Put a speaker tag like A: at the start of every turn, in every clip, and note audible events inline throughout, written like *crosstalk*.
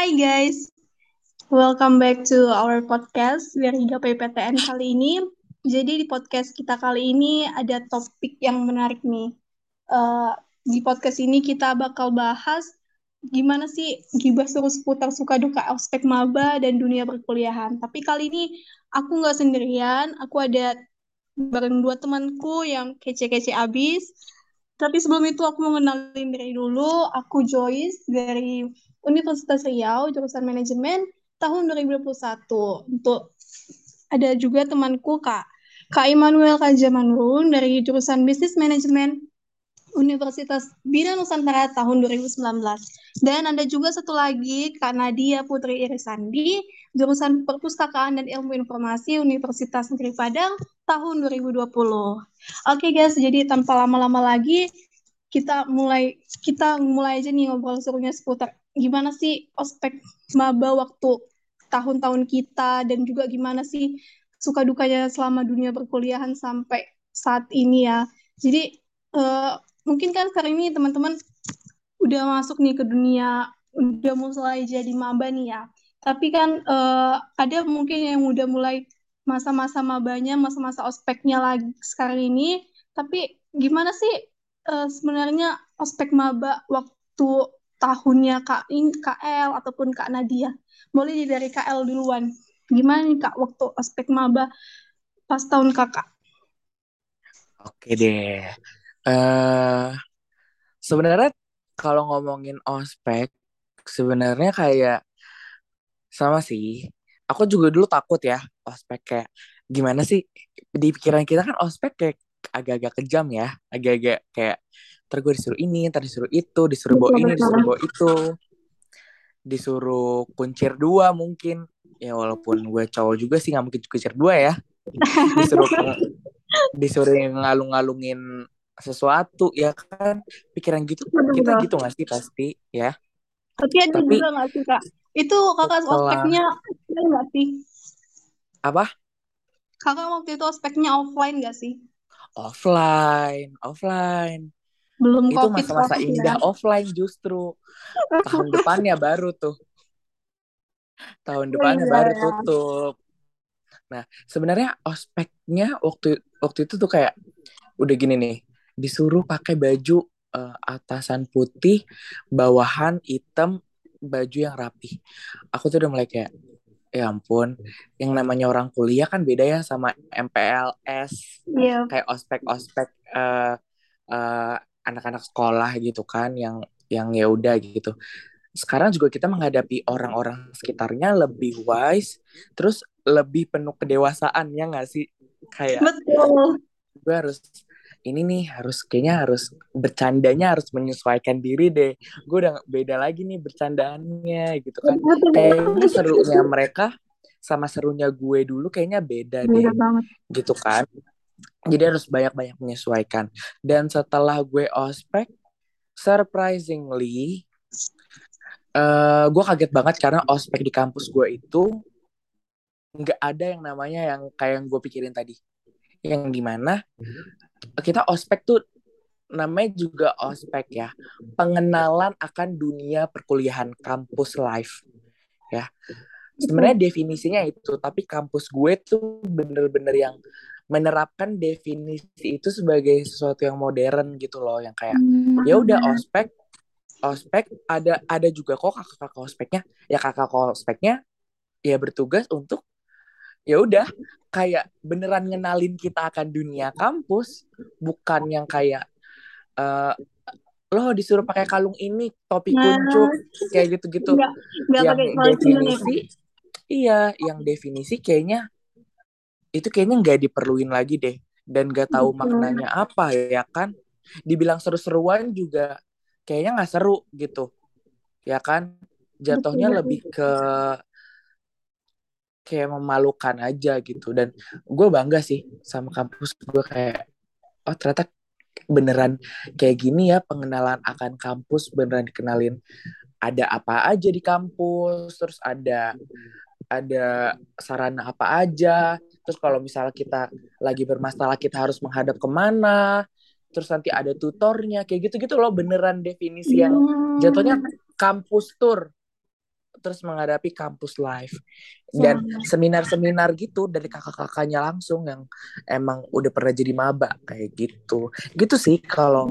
A: Hai guys, welcome back to our podcast dari Gapai PTN kali ini. Jadi di podcast kita kali ini ada topik yang menarik nih. Uh, di podcast ini kita bakal bahas gimana sih gibah seru seputar suka duka aspek maba dan dunia perkuliahan. Tapi kali ini aku nggak sendirian, aku ada bareng dua temanku yang kece-kece abis. Tapi sebelum itu aku mau kenalin diri dulu. Aku Joyce dari Universitas Riau jurusan manajemen tahun 2021. Untuk ada juga temanku Kak Kak Immanuel Kajamanurun dari jurusan bisnis manajemen Universitas Bina Nusantara tahun 2019. Dan ada juga satu lagi Kak Nadia Putri Irisandi, jurusan Perpustakaan dan Ilmu Informasi Universitas Negeri Padang tahun 2020. Oke guys, jadi tanpa lama-lama lagi kita mulai kita mulai aja nih ngobrol serunya seputar gimana sih ospek maba waktu tahun-tahun kita dan juga gimana sih suka dukanya selama dunia perkuliahan sampai saat ini ya. Jadi uh, mungkin kan sekarang ini teman-teman udah masuk nih ke dunia udah mulai jadi maba nih ya. Tapi kan uh, ada mungkin yang udah mulai masa-masa mabanya, masa-masa ospeknya lagi sekarang ini. Tapi gimana sih uh, sebenarnya ospek maba waktu tahunnya Kak In, KL ataupun Kak Nadia. Boleh dari KL duluan. Gimana nih Kak waktu aspek maba pas tahun Kakak?
B: Oke deh. Uh, sebenarnya kalau ngomongin ospek, sebenarnya kayak sama sih. Aku juga dulu takut ya ospek kayak gimana sih? Di pikiran kita kan ospek kayak agak-agak kejam ya, agak-agak kayak ntar gue disuruh ini ntar disuruh itu disuruh bawa ini disuruh bawa itu. Disuruh kuncir dua mungkin. Ya walaupun gue cowok juga sih nggak mungkin kuncir dua ya. Disuruh disuruh ngalung-ngalungin sesuatu ya kan? Pikiran gitu kita gitu nggak sih? Pasti ya.
A: Tapi ada tapi, juga nggak sih kak? Itu kakak setelah... ospeknya nggak sih?
B: Apa?
A: Kakak waktu itu ospeknya offline nggak sih?
B: Offline offline.
A: Belum
B: itu masa-masa indah ya. offline justru. Tahun depannya baru tuh. Tahun oh depannya iya. baru tutup. Nah sebenarnya ospeknya waktu waktu itu tuh kayak udah gini nih disuruh pakai baju uh, atasan putih bawahan hitam baju yang rapi aku tuh udah mulai kayak ya ampun yang namanya orang kuliah kan beda ya sama MPLS yeah. kayak ospek ospek uh, uh, anak-anak sekolah gitu kan yang yang ya udah gitu. Sekarang juga kita menghadapi orang-orang sekitarnya lebih wise terus lebih penuh kedewasaan ya nggak sih? Kayak
A: betul.
B: gue harus ini nih harus kayaknya harus bercandanya harus menyesuaikan diri deh. Gue udah beda lagi nih bercandaannya gitu kan. Kayaknya serunya mereka sama serunya gue dulu kayaknya beda, beda deh banget. gitu kan. Jadi harus banyak-banyak menyesuaikan. Dan setelah gue ospek surprisingly uh, gue kaget banget karena ospek di kampus gue itu nggak ada yang namanya yang kayak yang gue pikirin tadi. Yang di mana kita ospek tuh namanya juga ospek ya. Pengenalan akan dunia perkuliahan kampus life. Ya. Sebenarnya definisinya itu tapi kampus gue tuh bener-bener yang menerapkan definisi itu sebagai sesuatu yang modern gitu loh yang kayak hmm. ya udah ospek ospek ada ada juga kok kakak-kakak ospeknya. Ya kakak ospeknya ya bertugas untuk ya udah kayak beneran ngenalin kita akan dunia kampus bukan yang kayak uh, lo disuruh pakai kalung ini topi nah. kuncup kayak gitu-gitu. Yang definisi iya yang definisi kayaknya itu kayaknya nggak diperluin lagi deh. Dan nggak tahu maknanya apa ya kan? Dibilang seru-seruan juga kayaknya nggak seru gitu ya kan? Jatuhnya lebih ke kayak memalukan aja gitu. Dan gue bangga sih sama kampus gue kayak oh ternyata beneran kayak gini ya pengenalan akan kampus beneran dikenalin ada apa aja di kampus terus ada ada sarana apa aja. Terus kalau misalnya kita lagi bermasalah kita harus menghadap ke mana terus nanti ada tutornya kayak gitu-gitu loh beneran definisi yang hmm. jatuhnya kampus tour terus menghadapi kampus live dan seminar-seminar gitu dari kakak-kakaknya langsung yang emang udah pernah jadi maba kayak gitu gitu sih kalau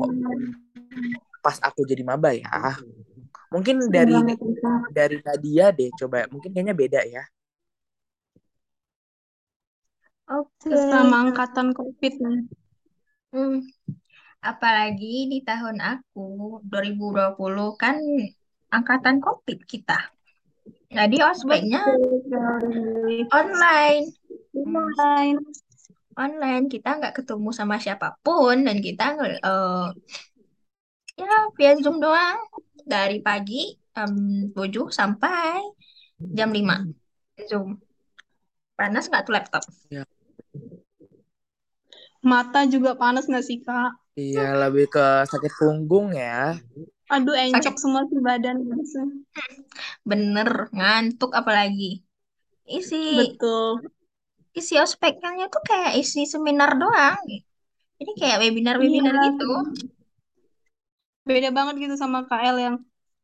B: pas aku jadi maba ya mungkin dari dari Nadia deh coba mungkin kayaknya beda ya
A: Oke. Sama angkatan COVID.
C: Hmm. Apalagi di tahun aku 2020 kan angkatan COVID kita. Jadi ospeknya online.
A: Online.
C: Online kita nggak ketemu sama siapa pun dan kita uh, ya via Zoom doang dari pagi um, 7 sampai jam 5 Zoom. Panas nggak tuh laptop?
B: Ya.
A: Mata juga panas nggak sih, Kak?
B: Iya, lebih ke sakit punggung ya.
A: Aduh, encok sakit. semua sih badan.
C: Bener, ngantuk apalagi. Isi
A: Betul.
C: Isi ospeknya tuh kayak isi seminar doang. Jadi kayak webinar-webinar iya. gitu.
A: Beda banget gitu sama KL yang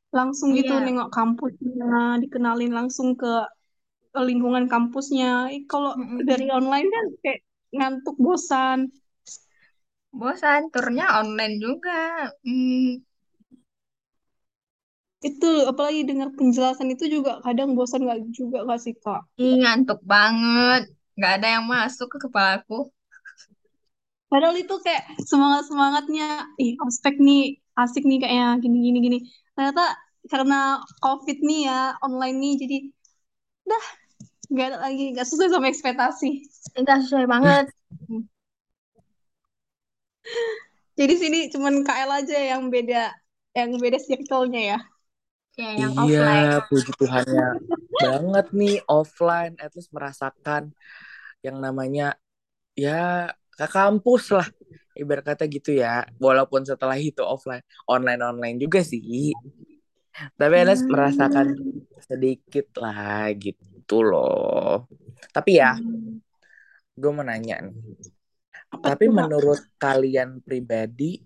A: langsung gitu iya. nengok kampusnya, dikenalin langsung ke lingkungan kampusnya. Kalau mm -hmm. dari online kan kayak ngantuk bosan
C: bosan turnya online juga hmm.
A: Itu apalagi dengar penjelasan itu juga kadang bosan nggak juga gak sih kak?
C: Ih, ngantuk banget. Nggak ada yang masuk ke kepalaku
A: padahal itu kayak semangat semangatnya ih ospek nih asik nih kayaknya gini gini gini. Ternyata karena covid nih ya online nih jadi dah nggak ada lagi nggak sesuai sama ekspektasi.
C: Nggak sesuai banget. *laughs*
A: Jadi sini cuman KL aja yang beda yang beda circle-nya ya
C: ya yang
B: iya
C: offline.
B: puji Tuhannya banget nih offline at least merasakan yang namanya ya ke kampus lah ibarat kata gitu ya walaupun setelah itu offline online online juga sih tapi at hmm. merasakan sedikit lah gitu loh tapi ya hmm. gue mau nanya nih tapi menurut kalian pribadi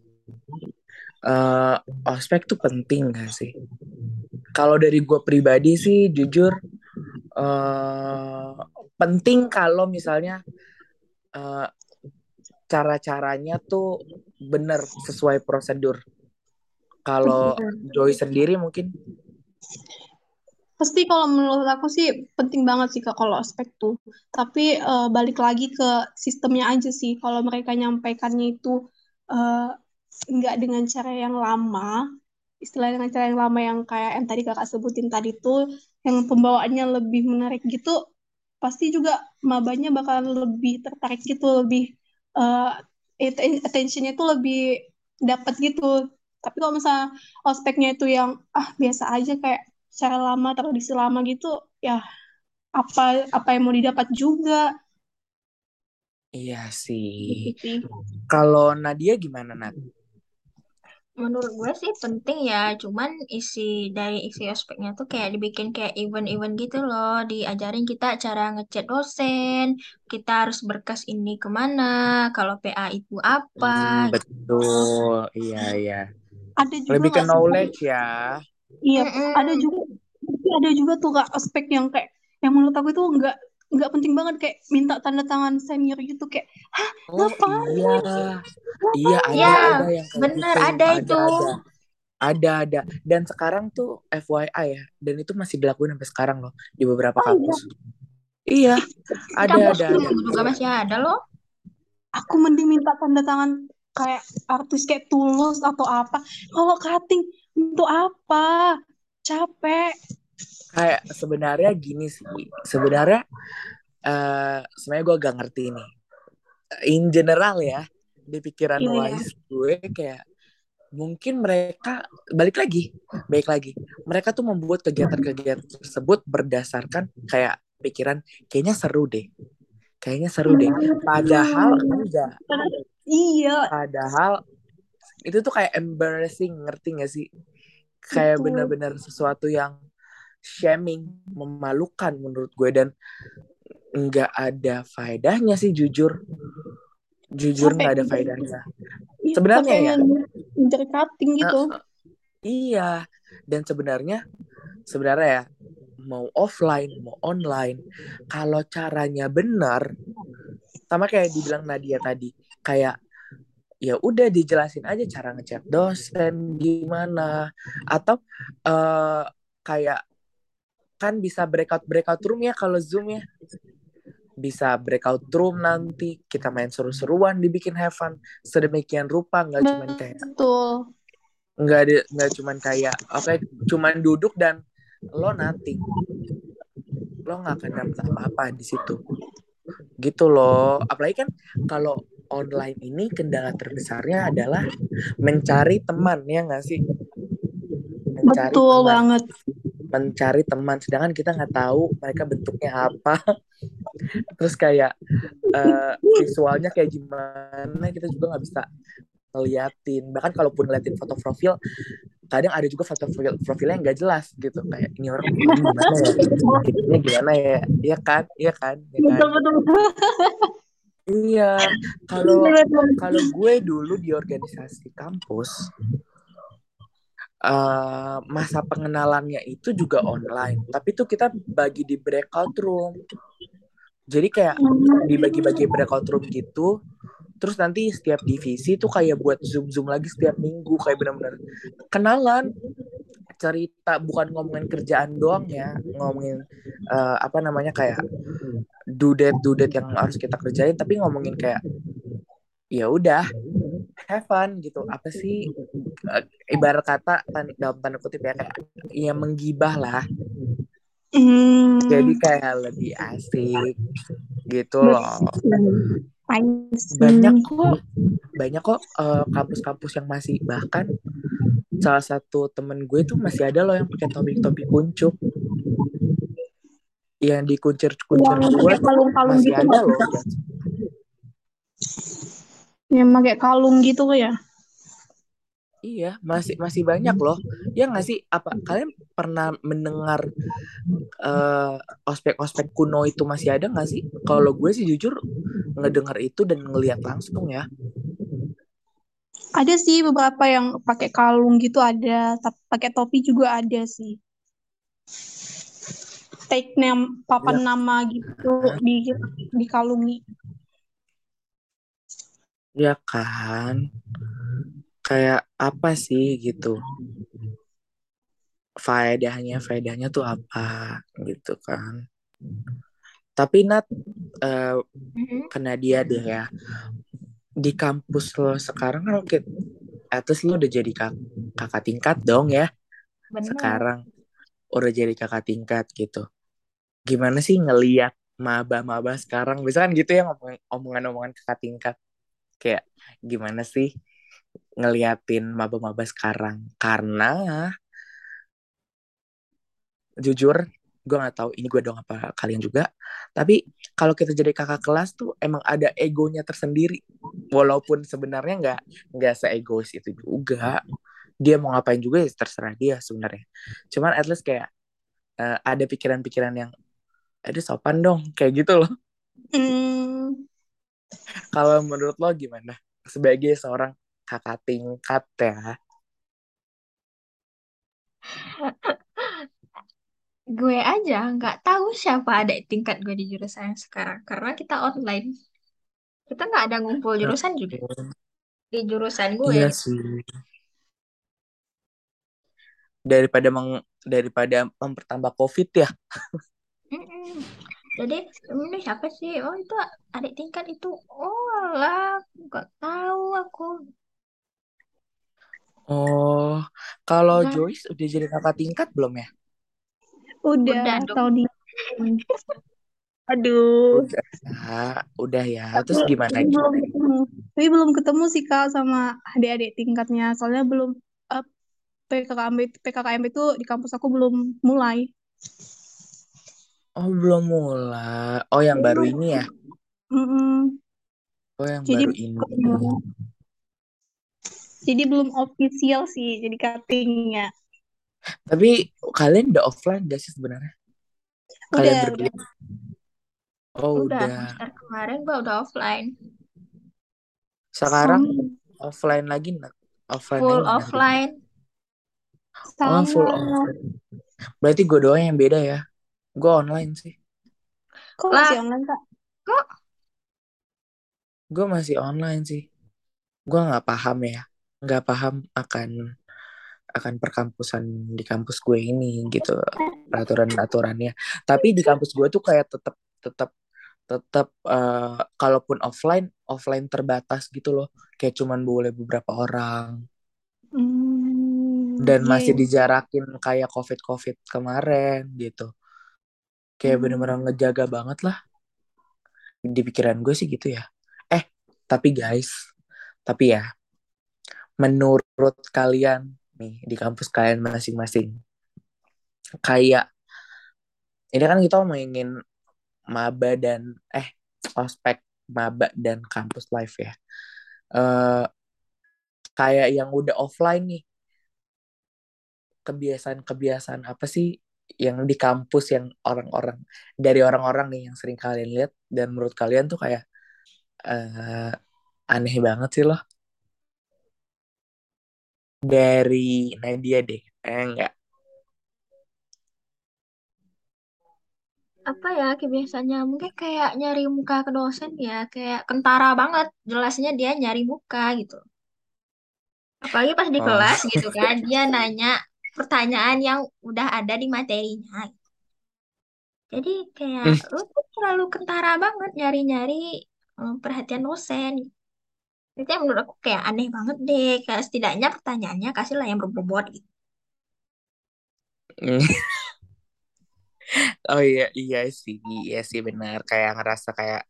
B: uh, ospek tuh penting gak sih kalau dari gue pribadi sih jujur uh, penting kalau misalnya uh, cara-caranya tuh bener sesuai prosedur kalau Joy sendiri mungkin
A: Pasti kalau menurut aku sih penting banget sih kalau aspek tuh. Tapi uh, balik lagi ke sistemnya aja sih. Kalau mereka nyampaikannya itu uh, nggak dengan cara yang lama, istilah dengan cara yang lama yang kayak yang tadi Kakak sebutin tadi tuh, yang pembawaannya lebih menarik gitu, pasti juga mabanya bakalan lebih tertarik gitu, lebih uh, attentionnya itu lebih dapat gitu. Tapi kalau misalnya ospeknya itu yang ah biasa aja kayak secara lama tradisi lama gitu ya apa apa yang mau didapat juga.
B: Iya sih. Gitu kalau Nadia gimana Nat
C: menurut gue sih penting ya. Cuman isi dari isi aspeknya tuh kayak dibikin kayak event-event gitu loh. Diajarin kita cara ngechat dosen. Kita harus berkas ini ke mana kalau PA itu apa
B: hmm, betul. Iya iya.
A: Ada juga
B: lebih ke knowledge ya.
A: Iya, ada juga ada juga tuh kak aspek yang kayak yang menurut aku itu nggak nggak penting banget kayak minta tanda tangan senior gitu kayak hah oh, ngapain?
B: iya. Iya ada
C: ya,
B: ada yang
C: bener gitu. ada, ada itu.
B: ada. ada ada. Dan sekarang tuh FYI ya dan itu masih dilakukan sampai sekarang loh di beberapa oh, kampus. Iya, iya ada ada, ada.
C: juga masih ada loh.
A: Aku mending minta tanda tangan kayak artis kayak tulus atau apa. Kalau cutting untuk apa? Capek
B: kayak sebenarnya gini sih. Sebenarnya uh, sebenarnya gue gak ngerti ini. In general ya di pikiran yeah. wise gue kayak mungkin mereka balik lagi baik lagi. Mereka tuh membuat kegiatan-kegiatan tersebut berdasarkan kayak pikiran kayaknya seru deh. Kayaknya seru deh. Padahal enggak.
A: Iya.
B: Padahal itu tuh kayak embarrassing ngerti gak sih? Kayak benar-benar sesuatu yang shaming memalukan menurut gue dan nggak ada faedahnya sih jujur. Jujur nggak ada faedahnya.
A: Iya,
B: sebenarnya ya.
A: cutting gitu.
B: Uh, iya. Dan sebenarnya sebenarnya ya mau offline mau online kalau caranya benar sama kayak dibilang Nadia tadi kayak ya udah dijelasin aja cara ngechat dosen gimana atau uh, kayak kan bisa breakout breakout room ya kalau zoom ya. Bisa breakout room nanti kita main seru-seruan dibikin have fun. Sedemikian rupa nggak cuma kayak
A: betul.
B: nggak ada nggak cuman kayak oke okay, cuman duduk dan lo nanti. Lo nggak akan dapet apa-apa di situ. Gitu loh. Apalagi kan kalau online ini kendala terbesarnya adalah mencari teman ya nggak sih?
A: Mencari betul teman. banget
B: mencari teman sedangkan kita nggak tahu mereka bentuknya apa. *laughs* Terus kayak uh, visualnya kayak gimana kita juga nggak bisa ngeliatin. Bahkan kalaupun ngeliatin foto profil kadang ada juga foto profil profilnya yang nggak jelas gitu. Kayak ini orang gimana ya? Ini gimana ya? Iya kan? Iya kan? Iya kan? Iya. Kalau kalau gue dulu di organisasi kampus masa pengenalannya itu juga online tapi tuh kita bagi di breakout room. Jadi kayak dibagi-bagi breakout room gitu terus nanti setiap divisi tuh kayak buat zoom zoom lagi setiap minggu kayak benar-benar kenalan cerita bukan ngomongin kerjaan doang ya ngomongin uh, apa namanya kayak dudet dudet yang harus kita kerjain tapi ngomongin kayak ya udah have fun gitu. Apa sih uh, ibarat kata dalam tanda kutip ya kayak ya menggibah lah. Mm. jadi kayak lebih asik gitu loh. Banyak kok banyak kok kampus kampus-kampus yang masih bahkan salah satu temen gue tuh masih ada loh yang pakai topi-topi kuncup yang dikuncir-kuncir gue masih gitu ada loh
A: yang pakai kalung gitu ya
B: Iya, masih masih banyak loh. Ya nggak sih? Apa kalian pernah mendengar uh, ospek-ospek kuno itu masih ada nggak sih? Kalau gue sih jujur ngedengar itu dan ngelihat langsung ya.
A: Ada sih beberapa yang pakai kalung gitu ada, pakai topi juga ada sih. Take name papan ya. nama gitu di di kalungi.
B: Ya kan? Kayak apa sih gitu? Faedahnya faedahnya tuh apa gitu kan? Tapi Nat uh, mm-hmm. kena dia deh ya. Di kampus lo sekarang kan oke atas lo udah jadi kak kakak tingkat dong ya. Bener. sekarang udah jadi kakak tingkat gitu. Gimana sih ngeliat maba-maba sekarang? Bisa kan gitu ya omongan-omongan kakak tingkat kayak gimana sih ngeliatin maba-maba sekarang? Karena jujur gue nggak tahu ini gue dong apa kalian juga tapi kalau kita jadi kakak kelas tuh emang ada egonya tersendiri. Walaupun sebenarnya nggak nggak seegois itu juga dia mau ngapain juga ya terserah dia sebenarnya. Cuman at least kayak uh, ada pikiran-pikiran yang ada sopan dong kayak gitu loh. Mm. *laughs* kalau menurut lo gimana sebagai seorang kakak tingkat ya. *laughs*
C: gue aja nggak tahu siapa adik tingkat gue di jurusan sekarang karena kita online. Kita nggak ada ngumpul jurusan juga di jurusan gue.
B: Iya sih. Daripada meng, daripada mempertambah COVID ya.
C: Jadi ini siapa sih? Oh itu adik tingkat itu. Oh lah, nggak tahu aku.
B: Oh, kalau nah. Joyce udah jadi kakak tingkat belum ya?
A: Udah, udah tahun ini. *laughs* Aduh.
B: Udah, udah ya. Terus gimana?
A: Tapi belum ketemu. Tapi belum ketemu sih Kak sama adik-adik tingkatnya. Soalnya belum uh, PKKMB PKKMB itu di kampus aku belum mulai.
B: Oh, belum mulai. Oh, yang baru ini ya? Oh, yang Jadi, baru ini.
A: Jadi belum official sih jadi cuttingnya.
B: Tapi kalian udah offline gak sih sebenarnya?
A: Kalian udah, udah.
B: Oh udah.
C: udah. kemarin gua udah offline.
B: Sekarang oh. offline lagi nak? Offline
C: full offline.
B: Oh full offline. Berarti gue doang yang beda ya? Gue online sih.
A: Kok
C: Lah.
A: masih online kak?
C: Kok?
B: Gue masih online sih. Gue nggak paham ya. Nggak paham akan akan perkampusan di kampus gue ini gitu peraturan-aturannya. Tapi di kampus gue tuh kayak tetap tetap tetap uh, kalaupun offline offline terbatas gitu loh. Kayak cuman boleh beberapa orang.
A: Hmm,
B: Dan masih
A: iya.
B: dijarakin kayak covid-covid kemarin gitu. Kayak bener-bener ngejaga banget lah. Di pikiran gue sih gitu ya. Eh, tapi guys, tapi ya, menurut kalian nih di kampus kalian masing-masing, kayak ini kan kita ngomongin maba dan eh ospek maba dan kampus life ya. Eh kayak yang udah offline nih, kebiasaan-kebiasaan apa sih yang di kampus yang orang-orang dari orang-orang nih yang sering kalian lihat dan menurut kalian tuh kayak eh aneh banget sih loh. Dari Nadia deh, eh enggak.
C: Apa ya kebiasaannya? Mungkin kayak nyari muka ke dosen ya, kayak kentara banget. Jelasnya dia nyari muka gitu. Apalagi pas di
B: Oh.
C: kelas gitu kan, dia nanya pertanyaan yang udah ada di materinya. Jadi kayak
B: Hmm.
C: lu tuh terlalu kentara banget nyari-nyari eh, perhatian dosen. Itu yang menurut aku kayak aneh banget deh. Kayak setidaknya pertanyaannya kasihlah yang berbobot gitu. *laughs*
B: Oh iya iya sih, iya sih benar kayak ngerasa kayak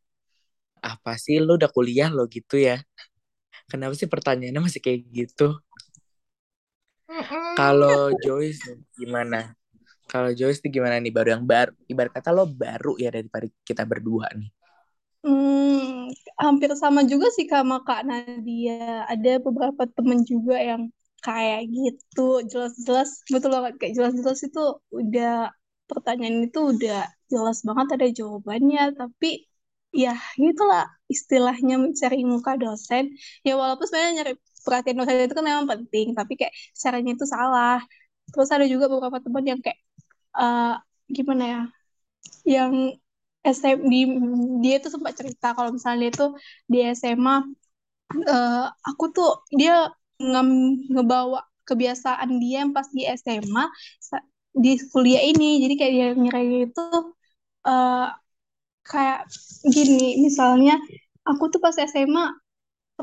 B: apa sih lu udah kuliah lo gitu ya. Kenapa sih pertanyaannya masih kayak gitu? Kalau Joyce gimana? Kalau Joyce tuh gimana nih baru yang baru ibarat kata lo baru ya daripada kita berdua nih.
A: Hmm, hampir sama juga sih sama Kak Nadia. Ada beberapa temen juga yang kayak gitu. Jelas-jelas, betul banget. Kayak jelas-jelas itu udah, pertanyaan itu udah jelas banget ada jawabannya. Tapi ya gitulah istilahnya mencari muka dosen. Ya walaupun sebenarnya nyari perhatian dosen itu kan memang penting. Tapi kayak caranya itu salah. Terus ada juga beberapa teman yang kayak, eh, gimana ya, yang SM di dia tuh sempat cerita kalau misalnya dia tuh di SMA eh, aku tuh dia nge- ngebawa kebiasaan dia yang pas di SMA di kuliah ini jadi kayak dia ngira itu eh, kayak gini misalnya aku tuh pas SMA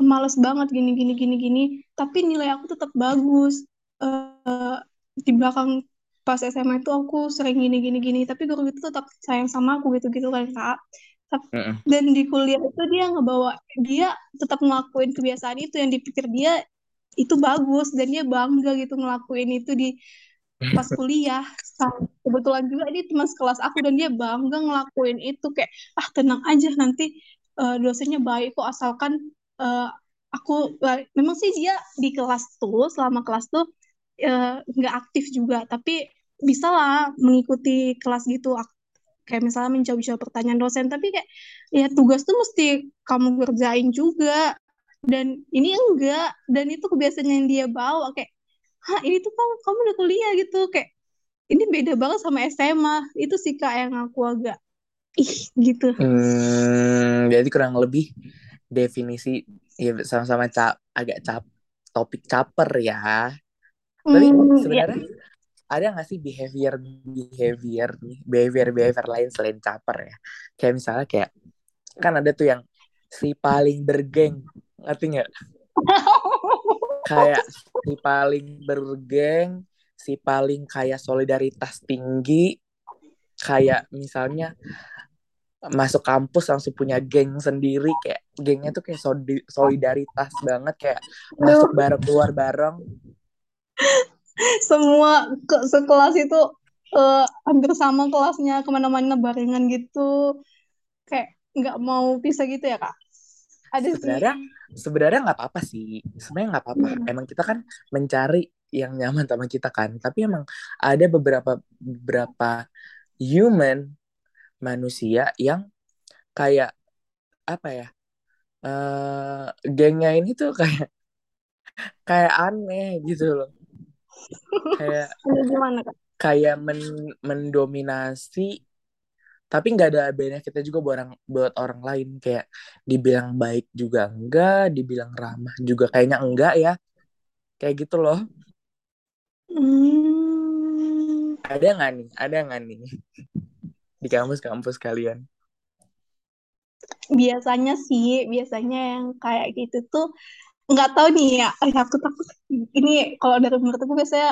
A: males banget gini gini gini gini. Tapi nilai aku tetap bagus. Eh, di belakang pas SMA itu aku sering gini gini gini. Tapi guru itu tetap sayang sama aku gitu gitu kan kak. Dan di kuliah itu dia ngebawa dia tetap ngelakuin kebiasaan itu. Yang dipikir dia itu bagus dan dia bangga gitu ngelakuin itu di pas *laughs* kuliah. Sa- kebetulan juga dia teman sekelas aku dan dia bangga ngelakuin itu. Kayak ah tenang aja nanti eh, dosennya baik kok. Asalkan eh, aku eh, memang sih dia di kelas tuh selama kelas tuh eh, nggak aktif juga. Tapi bisa lah mengikuti kelas gitu. Ak- kayak misalnya menjawab-jawab pertanyaan dosen. Tapi kayak ya tugas tuh mesti kamu kerjain juga. Dan ini enggak. Dan itu kebiasaan yang dia bawa. Kayak Hah, ini tuh kamu, kamu udah kuliah gitu. Kayak ini beda banget sama SMA itu sih kak yang aku agak ih gitu.
B: Hmm, jadi kurang lebih definisi ya sama-sama cap agak cap topik caper ya. Tapi
A: Hmm, ya.
B: sebenarnya ada nggak sih behavior behavior nih behavior behavior lain selain caper ya? Kayak misalnya kayak kan ada tuh yang si paling bergeng ngerti nggak? Kayak si paling bergeng, si paling kayak solidaritas tinggi, kayak misalnya masuk kampus langsung punya geng sendiri kayak gengnya tuh kayak solidaritas banget kayak masuk bareng keluar bareng.
A: Semua ke sekelas itu eh, hampir sama kelasnya ke mana-mana barengan gitu. Kayak nggak mau pisah gitu ya kak? Ada sih.
B: Sebenarnya sebenarnya nggak apa-apa sih. Sebenarnya nggak apa-apa.
A: Hmm.
B: emang kita kan mencari yang nyaman sama kita kan. Tapi emang ada beberapa beberapa human manusia yang kayak apa ya eh gengnya ini tuh kayak kayak aneh gitu loh. Kayak
A: gimana kak?
B: kayak men- mendominasi tapi nggak ada benefitnya juga buat orang buat orang lain. Kayak dibilang baik juga enggak dibilang ramah juga kayaknya enggak ya. Kayak gitu loh.
A: Hmm,
B: ada nggak nih? Ada nggak nih di kampus-kampus kalian
A: biasanya sih, biasanya yang kayak gitu tuh nggak tahu nih ya. Eh, aku takut ini kalau dari menurut aku biasanya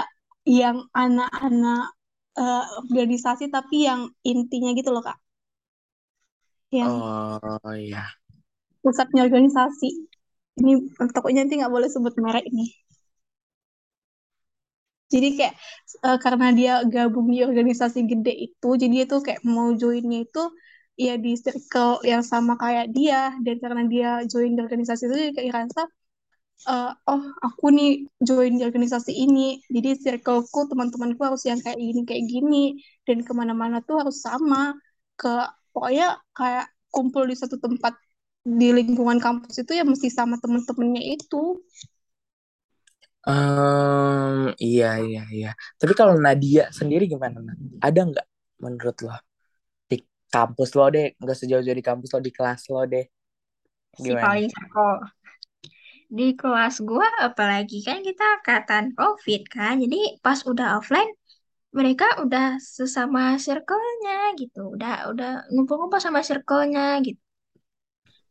A: yang anak-anak eh, organisasi tapi yang intinya gitu loh Kak. Yang
B: oh iya
A: pusatnya organisasi. Ini takutnya nanti nggak boleh sebut merek nih. Jadi kayak eh, karena dia gabung di organisasi gede itu, jadi dia tuh kayak mau joinnya itu ya di circle yang sama kayak dia. Dan karena dia join di organisasi itu dia kayak ngerasa eh, oh aku nih join di organisasi ini, jadi circleku teman-temanku harus yang kayak gini kayak gini. Dan ke mana-mana tuh harus sama. Ke pokoknya kayak kumpul di satu tempat di lingkungan kampus itu ya mesti sama temen-temennya itu.
B: Em, iya iya iya tapi kalau Nadia sendiri gimana ada nggak menurut lo di kampus lo deh nggak sejauh-jauh di kampus lo di kelas lo deh
C: Si
B: gimana
C: paling circle. Di kelas gua apalagi kan kita angkatan COVID kan. Jadi pas udah offline mereka udah sesama circle-nya gitu. Udah udah ngumpul-ngumpul sama circle-nya gitu.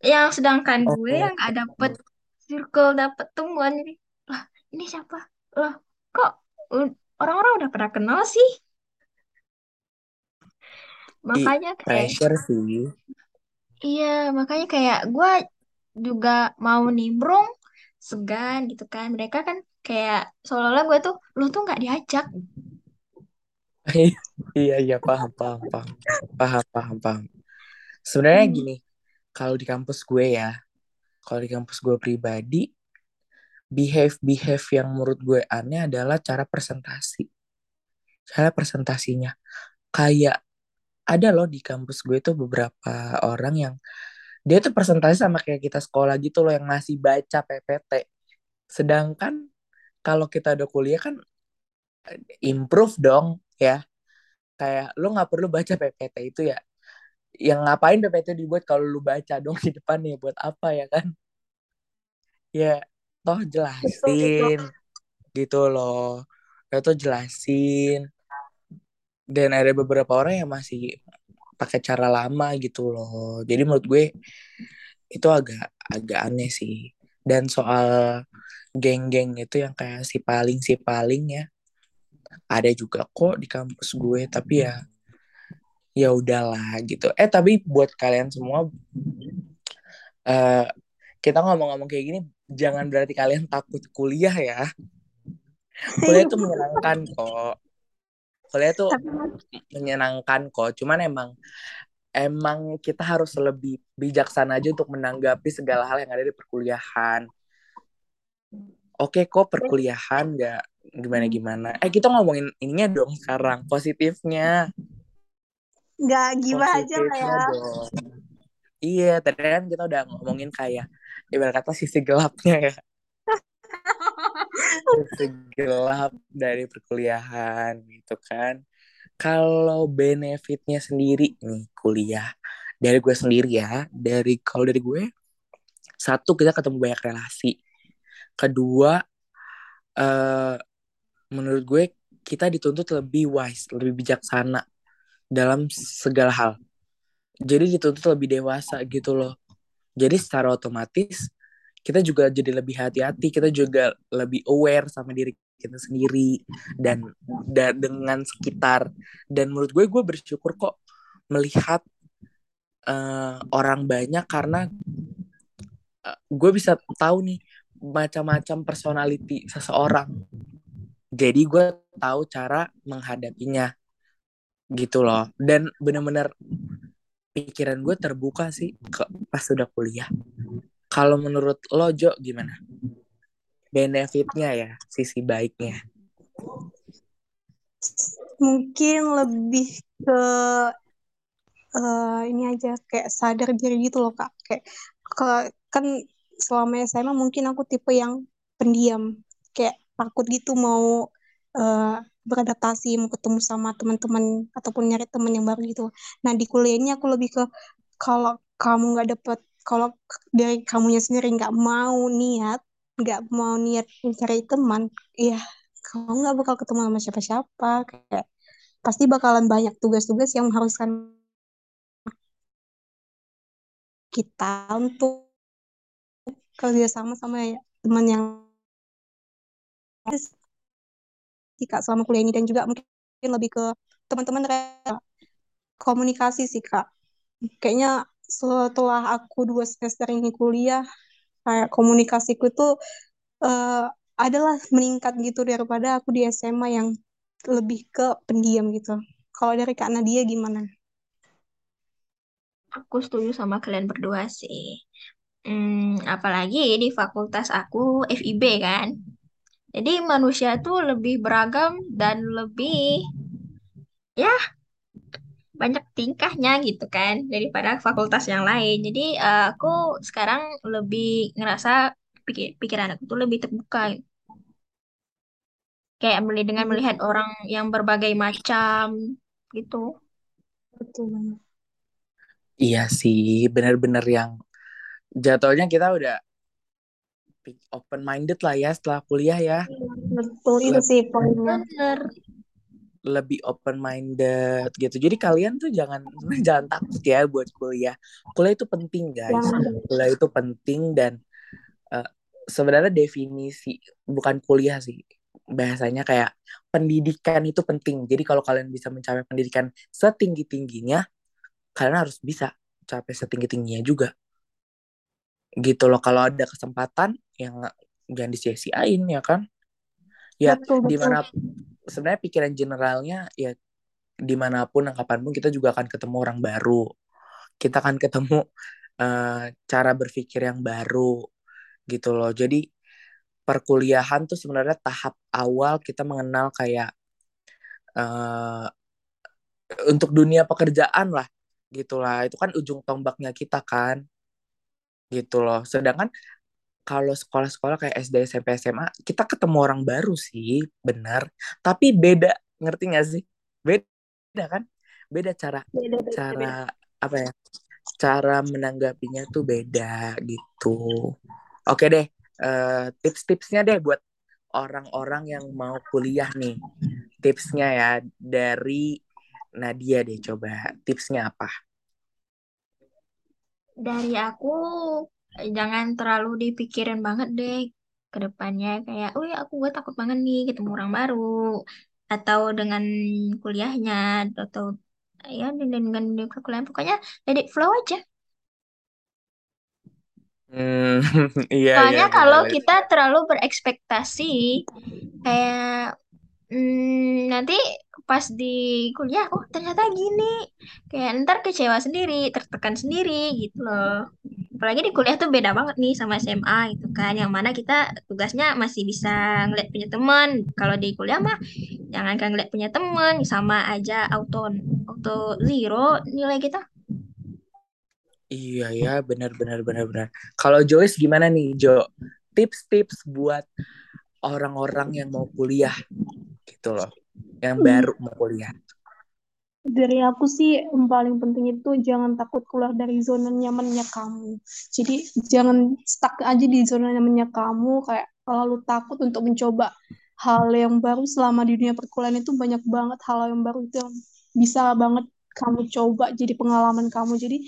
C: Yang sedangkan gue
B: oh
C: yang gak dapet circle, dapet temuan. Jadi, ini siapa? Lah kok orang-orang udah pada kenal sih? Makanya kayak,
B: pressure sih
C: iya makanya kayak gue juga mau nimbrung, segan gitu kan. Mereka kan kayak seolah-olah gue tuh, lu tuh gak diajak. *laughs*
B: iya iya paham paham paham paham paham paham sebenarnya
C: Hmm.
B: gini kalau di kampus gue ya kalau di kampus gue pribadi behave behave yang menurut gue aneh adalah cara presentasi. Cara presentasinya. Kayak ada loh di kampus gue tuh beberapa orang yang dia tuh presentasi sama kayak kita sekolah gitu loh yang masih baca PPT sedangkan kalau kita udah kuliah kan improve dong ya. Kayak lu nggak perlu baca PPT itu ya. Yang ngapain PPT dibuat kalau lu baca dong di depan ya? Buat apa ya kan? Ya toh
C: betul.
B: jelasin gitu loh. Ya toh jelasin. Dan ada beberapa orang yang masih pakai cara lama gitu loh. Jadi menurut gue itu agak agak aneh sih. Dan soal geng-geng itu yang kayak si paling si paling ya ada juga kok di kampus gue. Tapi ya ya udahlah gitu. Eh tapi buat kalian semua eh kita ngomong-ngomong kayak gini jangan berarti kalian takut kuliah ya. Kuliah itu menyenangkan kok. Kuliah
A: Tapi
B: menyenangkan kok. Cuman emang emang kita harus lebih bijaksana aja untuk menanggapi segala hal yang ada di perkuliahan. Oke kok perkuliahan nggak gimana gimana. Eh kita ngomongin ininya dong sekarang positifnya.
A: Nggak gibah aja lah ya.
B: dong. Iya tadi kan kita udah ngomongin kayak ibarat kata sisi gelapnya ya. *laughs* Sisi gelap dari perkuliahan gitu kan. Kalau benefitnya sendiri nih kuliah dari gue sendiri ya dari kalau dari gue satu kita ketemu banyak relasi. Kedua eh menurut gue kita dituntut lebih wise lebih bijaksana dalam segala hal. Jadi dituntut lebih dewasa gitu loh jadi secara otomatis kita juga jadi lebih hati-hati kita juga lebih aware sama diri kita sendiri dan da- dengan sekitar. Dan menurut gue gue bersyukur kok melihat eh, orang banyak karena eh, gue bisa tahu nih macam-macam personality seseorang. Jadi gue tahu cara menghadapinya gitu loh. Dan bener-bener pikiran gue terbuka sih ke, pas udah kuliah. Kalau menurut lo Jo gimana? Benefitnya ya sisi baiknya.
A: Mungkin lebih ke eh, ini aja kayak sadar diri gitu loh Kak. Kayak ke- kan selama SMA mungkin aku tipe yang pendiam, kayak takut gitu mau eh, beradaptasi mau ketemu sama teman-teman ataupun nyari teman yang baru gitu. Nah di kuliah ini aku lebih ke kalau kamu nggak dapet kalau dari kamunya sendiri nggak mau niat nggak mau niat mencari teman ya kamu nggak bakal ketemu sama siapa-siapa. Kayak pasti bakalan banyak tugas-tugas yang mengharuskan kita untuk kerja sama sama teman yang sih kak selama kuliah ini dan juga mungkin lebih ke teman-teman komunikasi sih kak kayaknya setelah aku dua semester ini kuliah kayak komunikasiku tuh uh, adalah meningkat gitu daripada aku di SMA yang lebih ke pendiam gitu. Kalau dari Kak Nadia gimana?
C: Aku setuju sama kalian berdua sih. Hmm, apalagi di fakultas aku FIB kan. Jadi manusia tuh lebih beragam dan lebih ya banyak tingkahnya gitu kan daripada fakultas yang lain. Jadi uh, aku sekarang lebih ngerasa pikir pikiran aku tuh lebih terbuka. Kayak melihat dengan melihat orang yang berbagai macam gitu.
A: Betul banget.
B: Iya sih, benar-benar yang jatuhnya kita udah open minded lah ya setelah kuliah ya.
A: Betul itu sih poinnya.
B: Lebih open minded gitu. Jadi kalian tuh jangan *laughs* jangan takut ya buat kuliah. Kuliah itu penting guys. Kuliah itu penting dan uh, sebenarnya definisi bukan kuliah sih. Bahasanya kayak pendidikan itu penting. Jadi kalau kalian bisa mencapai pendidikan setinggi-tingginya, kalian harus bisa capai setinggi-tingginya juga. Gitu loh kalau ada kesempatan yang jangan disia-siain ya kan? Ya betul, betul. di mana sebenarnya pikiran generalnya ya di mana pun dan kapan pun kita juga akan ketemu orang baru kita akan ketemu uh, cara berpikir yang baru gitu loh jadi perkuliahan tuh sebenarnya tahap awal kita mengenal kayak uh, untuk dunia pekerjaan lah gitulah itu kan ujung tombaknya kita kan gitu loh sedangkan kalau sekolah-sekolah kayak SD, SMP, SMA, kita ketemu orang baru sih, benar. Tapi beda, ngerti gak sih? Beda kan? Beda cara, beda, beda, cara beda. apa ya? Cara menanggapinya tuh beda gitu. Oke deh, uh, tips-tipsnya deh buat orang-orang yang mau kuliah nih. Tipsnya ya dari Nadia deh coba. Tipsnya apa?
C: Dari aku jangan terlalu dipikirin banget deh ke depannya. Kayak oh ya aku gue takut banget nih ketemu orang baru. Atau dengan kuliahnya atau ya dengan dengan perkuliahan pokoknya it flow aja.
B: Hmm, *laughs* iya,
C: Soalnya
B: iya,
C: kalau kita terlalu berekspektasi kayak hmm, nanti pas di kuliah oh ternyata gini. Kayak ntar kecewa sendiri tertekan sendiri gitu loh. Apalagi di kuliah tuh beda banget nih sama SMA gitu kan yang mana kita tugasnya masih bisa ngeliat punya teman. Kalau di kuliah mah jangan kan ngeliat punya teman sama aja auto auto zero nilai kita.
B: Iya ya benar benar benar benar. Kalau Joyce gimana nih Jo? Tips-tips buat orang-orang yang mau kuliah gitu loh yang hmm. baru mau kuliah
A: dari aku sih yang paling penting itu jangan takut keluar dari zona nyamannya kamu. Jadi jangan stuck aja di zona nyamannya kamu kayak terlalu takut untuk mencoba hal yang baru selama di dunia perkuliahan itu banyak banget hal yang baru itu yang bisa banget kamu coba jadi pengalaman kamu. Jadi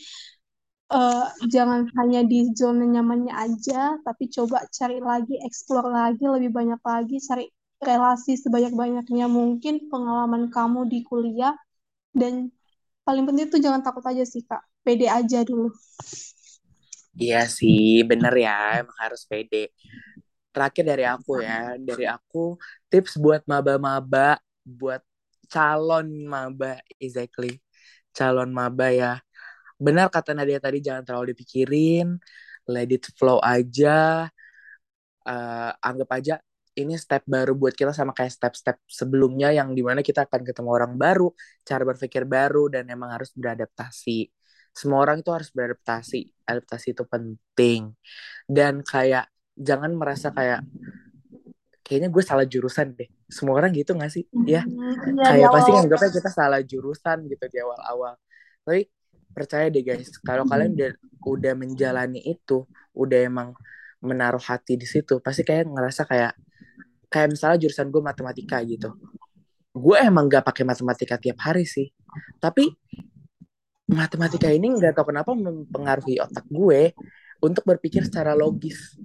A: uh, jangan hanya di zona nyamannya aja, tapi coba cari lagi, explore lagi, lebih banyak lagi, cari relasi sebanyak-banyaknya mungkin pengalaman kamu di kuliah. Dan paling penting tuh jangan takut aja sih kak. Pede aja dulu.
B: Iya sih bener ya. Emang harus pede. Terakhir dari aku ya. Dari aku tips buat maba-maba buat calon maba. Exactly. Calon maba ya. Benar kata Nadia tadi jangan terlalu dipikirin. Let it flow aja. Uh, anggap aja ini step baru buat kita sama kayak step-step sebelumnya yang di mana kita akan ketemu orang baru, cara berpikir baru dan emang harus beradaptasi. Semua orang itu harus beradaptasi. Adaptasi itu penting. Dan kayak jangan merasa kayak kayaknya gue salah jurusan deh. semua orang gitu gak sih ya
A: iya,
B: kayak pasti
A: awal.
B: nganggapnya kita salah jurusan gitu di awal-awal tapi percaya deh guys kalau kalian udah udah menjalani itu udah emang menaruh hati di situ pasti kayak ngerasa kayak kayak misalnya jurusan gue matematika gitu. Gue emang gak pakai matematika tiap hari sih. Tapi matematika ini nggak tahu kenapa mempengaruhi otak gue untuk berpikir secara logis.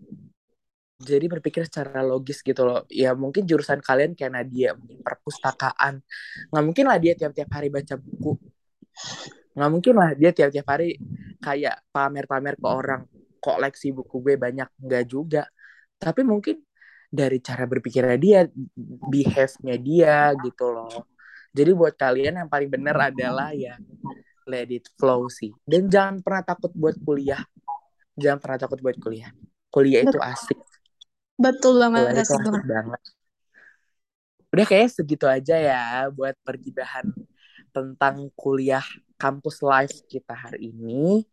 B: Jadi berpikir secara logis gitu loh. Ya mungkin jurusan kalian kayak Nadia mungkin perpustakaan. Nggak mungkin lah dia tiap-tiap hari baca buku. Nggak mungkin lah dia tiap-tiap hari kayak pamer-pamer ke orang. Koleksi buku gue banyak. Nggak juga. Tapi mungkin dari cara berpikirnya dia behave-nya dia gitu loh. Jadi buat kalian yang paling benar adalah ya let it flow sih. Dan jangan pernah takut buat kuliah. Jangan pernah takut buat kuliah. Kuliah itu asik.
A: Betul banget,
B: kuliah itu
A: asik
B: asik
A: banget.
B: banget udah kayaknya segitu aja ya buat pergibahan tentang kuliah kampus live kita hari ini.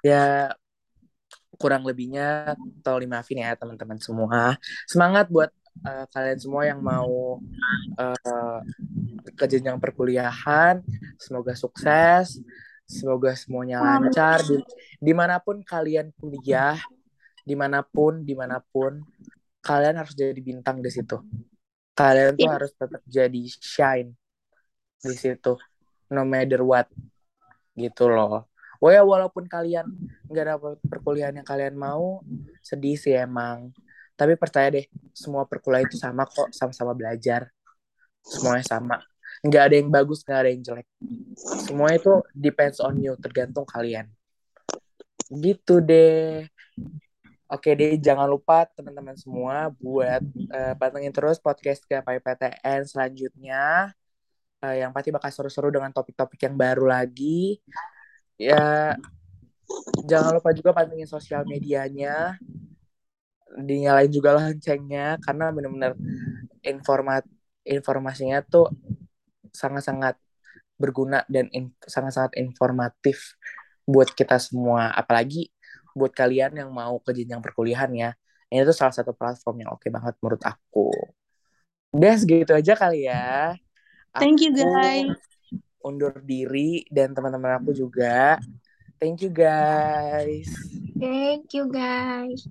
B: Ya kurang lebihnya tolong dimaafin ya teman-teman semua. Semangat buat uh, kalian semua yang mau uh, ke jenjang perkuliahan. Semoga sukses. Semoga semuanya lancar. Di, di mana pun kalian kuliah di mana pun di mana pun kalian harus jadi bintang di situ. Kalian tuh
A: Iya.
B: harus tetap jadi shine di situ no matter what. Gitu loh Oh ya walaupun kalian nggak dapat perkuliahan yang kalian mau sedih sih emang. Tapi percaya deh semua perkuliahan itu sama kok sama-sama belajar. Semuanya sama. Nggak ada yang bagus nggak ada yang jelek. Semua itu depends on you tergantung kalian. Gitu deh. Oke deh jangan lupa teman-teman semua buat uh, pantengin terus podcast Gapai PTN selanjutnya. Uh, yang pasti bakal seru-seru dengan topik-topik yang baru lagi ya jangan lupa juga pantengin sosial medianya. Dinyalain juga loncengnya karena benar-benar informat informasinya tuh sangat-sangat berguna dan in, sangat-sangat informatif buat kita semua. Apalagi buat kalian yang mau ke jenjang perkuliahan ya. Ini tuh salah satu platform yang oke banget menurut aku. Udah segitu aja kali ya.
A: Thank you
B: Aku
A: guys.
B: Undur diri dan teman-teman aku juga. Thank you guys.
C: Thank you guys.